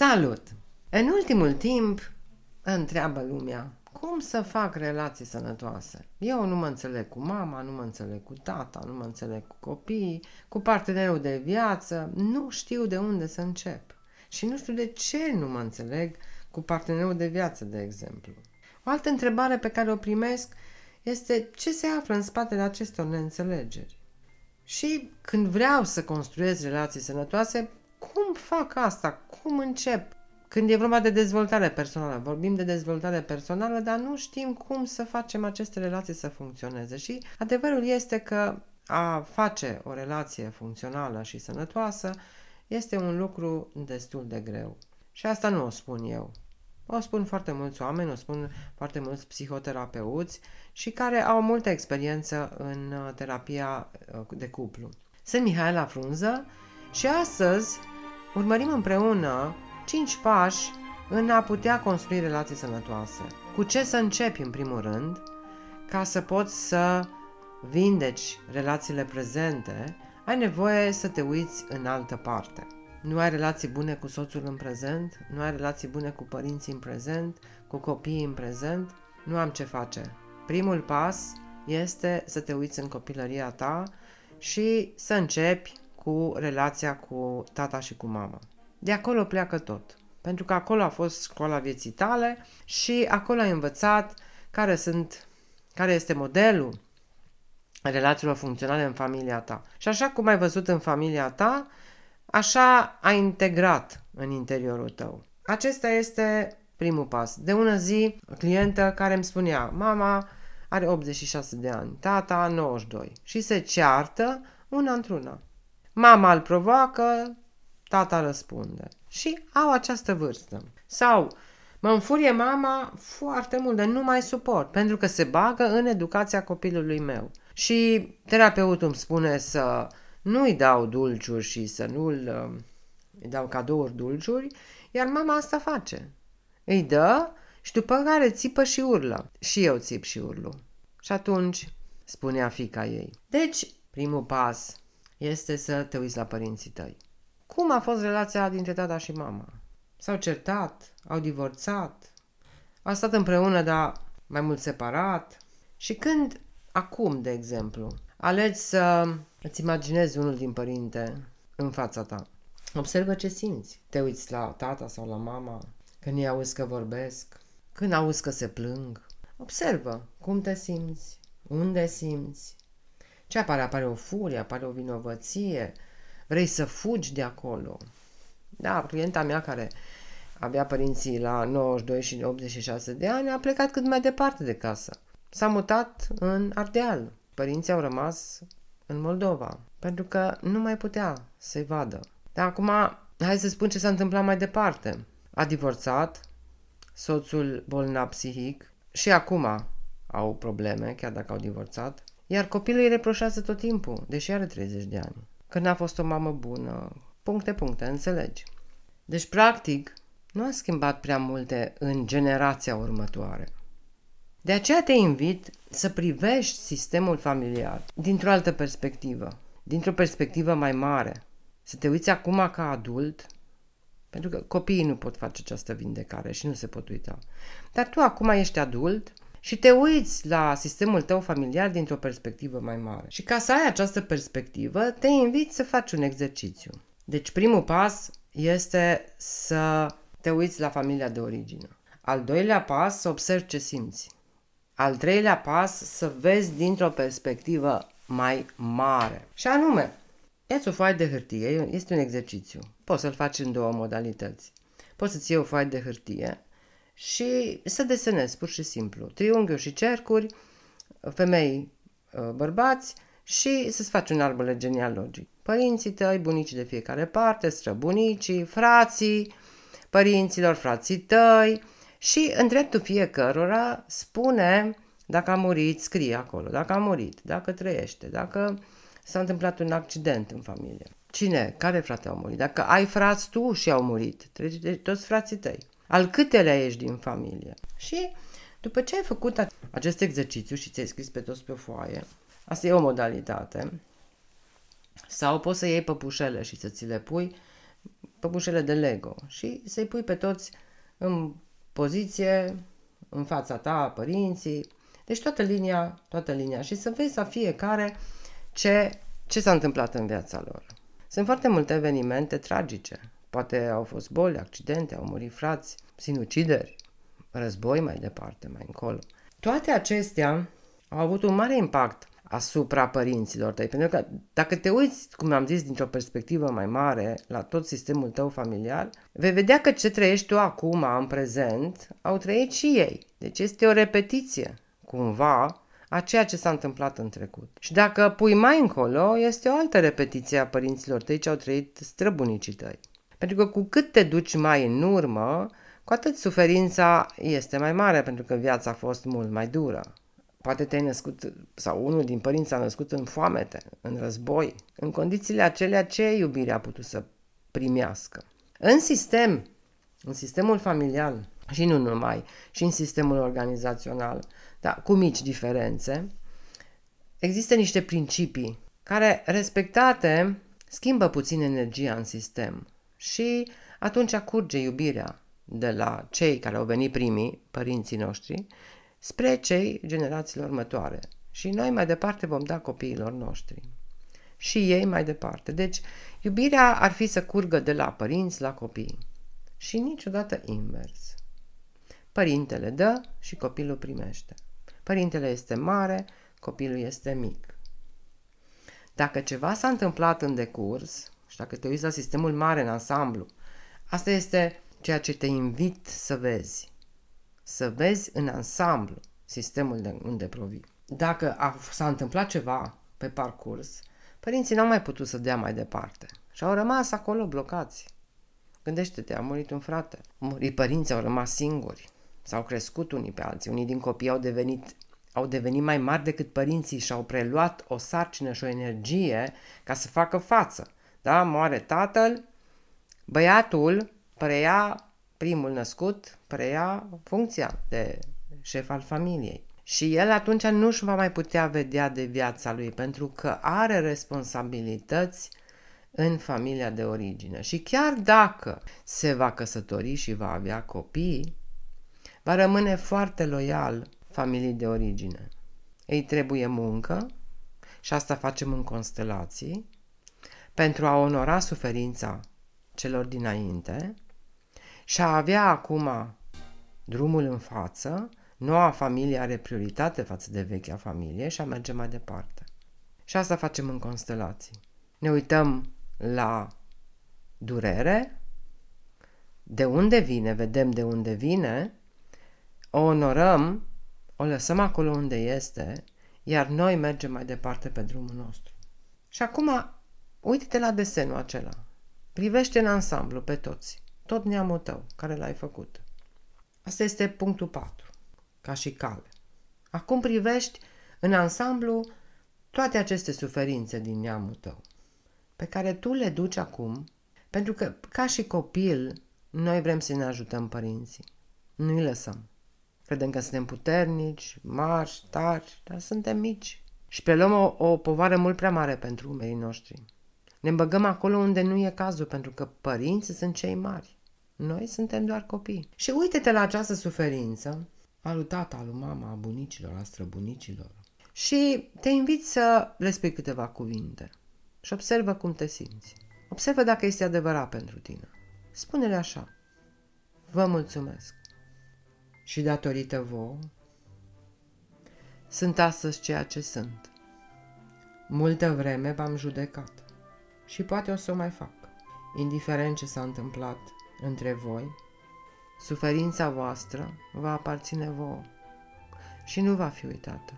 Salut! În ultimul timp întreabă lumea cum să fac relații sănătoase. Eu nu mă înțeleg cu mama, nu mă înțeleg cu tata, nu mă înțeleg cu copiii, cu partenerul de viață, nu știu de unde să încep. Și nu știu de ce nu mă înțeleg cu partenerul de viață, de exemplu. O altă întrebare pe care o primesc este ce se află în spatele acestor neînțelegeri. Și când vreau să construiesc relații sănătoase, cum fac asta? Cum încep? Când e vorba de dezvoltare personală, vorbim de dezvoltare personală, dar nu știm cum să facem aceste relații să funcționeze. Și adevărul este că a face o relație funcțională și sănătoasă este un lucru destul de greu. Și asta nu o spun eu. O spun foarte mulți oameni, o spun foarte mulți psihoterapeuți și care au multă experiență în uh, terapia uh, de cuplu. Sunt Mihaela Frunză și astăzi urmărim împreună 5 pași în a putea construi relații sănătoase. Cu ce să începi în primul rând ca să poți să vindeci relațiile prezente, ai nevoie să te uiți în altă parte. Nu ai relații bune cu soțul în prezent, nu ai relații bune cu părinții în prezent, cu copiii în prezent, nu am ce face. Primul pas este să te uiți în copilăria ta și să începi cu relația cu tata și cu mama. De acolo pleacă tot. Pentru că acolo a fost școala vieții tale și acolo ai învățat care sunt, care este modelul relațiilor funcționale în familia ta. Și așa cum ai văzut în familia ta, așa ai integrat în interiorul tău. Acesta este primul pas. De ună zi, o clientă care îmi spunea, mama are 86 de ani, tata 92 și se ceartă una într-una. Mama îl provoacă, tata răspunde. Și au această vârstă. Sau mă înfurie mama foarte mult, de nu mai suport, pentru că se bagă în educația copilului meu. Și terapeutul îmi spune să nu-i dau dulciuri și să nu-l uh, îi dau cadouri dulciuri, iar mama asta face. Îi dă și după care țipă și urlă. Și eu țip și urlu. Și atunci spunea fica ei. Deci, primul pas este să te uiți la părinții tăi. Cum a fost relația dintre tata și mama? S-au certat? Au divorțat? Au stat împreună, dar mai mult separat? Și când, acum, de exemplu, alegi să îți imaginezi unul din părinte în fața ta, observă ce simți. Te uiți la tata sau la mama, când îi auzi că vorbesc, când auzi că se plâng. Observă cum te simți, unde simți. Ce apare? Apare o furie, apare o vinovăție, vrei să fugi de acolo. Da, clienta mea care avea părinții la 92 și 86 de ani a plecat cât mai departe de casă. S-a mutat în Ardeal. Părinții au rămas în Moldova, pentru că nu mai putea să-i vadă. Dar acum, hai să spun ce s-a întâmplat mai departe. A divorțat, soțul bolnav psihic și acum au probleme, chiar dacă au divorțat, iar copilul îi reproșează tot timpul, deși are 30 de ani că n-a fost o mamă bună, puncte, puncte, înțelegi. Deci, practic, nu a schimbat prea multe în generația următoare. De aceea te invit să privești sistemul familiar dintr-o altă perspectivă, dintr-o perspectivă mai mare. Să te uiți acum ca adult, pentru că copiii nu pot face această vindecare și nu se pot uita. Dar tu acum ești adult și te uiți la sistemul tău familiar dintr-o perspectivă mai mare. Și ca să ai această perspectivă, te invit să faci un exercițiu. Deci primul pas este să te uiți la familia de origine. Al doilea pas, să observi ce simți. Al treilea pas, să vezi dintr-o perspectivă mai mare. Și anume, ia o foaie de hârtie, este un exercițiu. Poți să-l faci în două modalități. Poți să-ți iei o foaie de hârtie și să desenezi pur și simplu triunghiuri și cercuri, femei, uh, bărbați și să-ți faci un arbole genealogic. Părinții tăi, bunicii de fiecare parte, străbunicii, frații, părinților, frații tăi și în dreptul fiecărora spune dacă a murit, scrie acolo, dacă a murit, dacă trăiește, dacă s-a întâmplat un accident în familie. Cine? Care frate au murit? Dacă ai frați tu și au murit, toți frații tăi al câtelea ești din familie. Și după ce ai făcut acest exercițiu și ți-ai scris pe toți pe o foaie, asta e o modalitate, sau poți să iei păpușele și să ți le pui păpușele de Lego și să-i pui pe toți în poziție, în fața ta, părinții, deci toată linia, toată linia și să vezi la fiecare ce, ce s-a întâmplat în viața lor. Sunt foarte multe evenimente tragice. Poate au fost boli, accidente, au murit frați, sinucideri, război mai departe, mai încolo. Toate acestea au avut un mare impact asupra părinților tăi. Pentru că dacă te uiți, cum am zis, dintr-o perspectivă mai mare la tot sistemul tău familial, vei vedea că ce trăiești tu acum, în prezent, au trăit și ei. Deci este o repetiție, cumva, a ceea ce s-a întâmplat în trecut. Și dacă pui mai încolo, este o altă repetiție a părinților tăi ce au trăit străbunicii tăi. Pentru că cu cât te duci mai în urmă, cu atât suferința este mai mare, pentru că viața a fost mult mai dură. Poate te-ai născut, sau unul din părinți a născut în foamete, în război. În condițiile acelea, ce iubire a putut să primească? În sistem, în sistemul familial, și nu numai, și în sistemul organizațional, dar cu mici diferențe, există niște principii care, respectate, schimbă puțin energia în sistem și atunci curge iubirea de la cei care au venit primii, părinții noștri, spre cei generațiilor următoare. Și noi mai departe vom da copiilor noștri. Și ei mai departe. Deci, iubirea ar fi să curgă de la părinți la copii. Și niciodată invers. Părintele dă și copilul primește. Părintele este mare, copilul este mic. Dacă ceva s-a întâmplat în decurs, și dacă te uiți la sistemul mare în ansamblu, asta este ceea ce te invit să vezi. Să vezi în ansamblu sistemul de unde provii. Dacă a, s-a întâmplat ceva pe parcurs, părinții n-au mai putut să dea mai departe și au rămas acolo blocați. Gândește-te, a murit un frate, murit părinții, au rămas singuri, s-au crescut unii pe alții, unii din copii au devenit au devenit mai mari decât părinții și au preluat o sarcină și o energie ca să facă față. Da? Moare tatăl, băiatul preia, primul născut, preia funcția de șef al familiei. Și el atunci nu își va mai putea vedea de viața lui pentru că are responsabilități în familia de origine. Și chiar dacă se va căsători și va avea copii, va rămâne foarte loial familiei de origine. Ei trebuie muncă și asta facem în constelații pentru a onora suferința celor dinainte și a avea acum drumul în față, noua familie are prioritate față de vechea familie și a merge mai departe. Și asta facem în constelații. Ne uităm la durere, de unde vine, vedem de unde vine, o onorăm, o lăsăm acolo unde este, iar noi mergem mai departe pe drumul nostru. Și acum, uite-te la desenul acela. Privește în ansamblu pe toți, tot neamul tău care l-ai făcut. Asta este punctul 4, ca și cale. Acum privești în ansamblu toate aceste suferințe din neamul tău, pe care tu le duci acum, pentru că, ca și copil, noi vrem să ne ajutăm părinții. Nu-i lăsăm. Credem că suntem puternici, marși, tari, dar suntem mici. Și preluăm o, o povară mult prea mare pentru umerii noștri. Ne băgăm acolo unde nu e cazul, pentru că părinții sunt cei mari. Noi suntem doar copii. Și uite-te la această suferință a lui tata, a lui mama, a bunicilor, a străbunicilor. Și te invit să le spui câteva cuvinte și observă cum te simți. Observă dacă este adevărat pentru tine. Spune-le așa. Vă mulțumesc. Și datorită vouă, sunt astăzi ceea ce sunt. Multă vreme v-am judecat și poate o să o mai fac. Indiferent ce s-a întâmplat între voi, suferința voastră va aparține vouă și nu va fi uitată.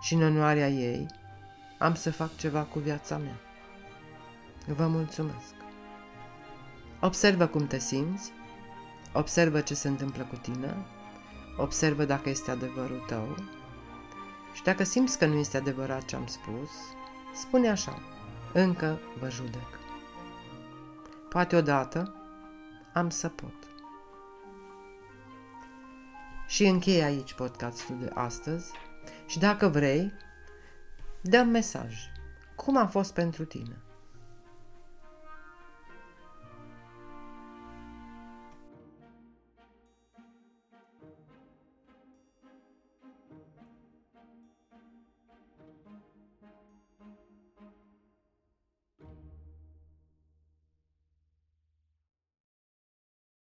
Și în onoarea ei am să fac ceva cu viața mea. Vă mulțumesc. Observă cum te simți, observă ce se întâmplă cu tine, observă dacă este adevărul tău și dacă simți că nu este adevărat ce am spus, spune așa, încă vă judec. Poate odată am să pot. Și închei aici podcastul de astăzi și dacă vrei, dă mesaj. Cum a fost pentru tine?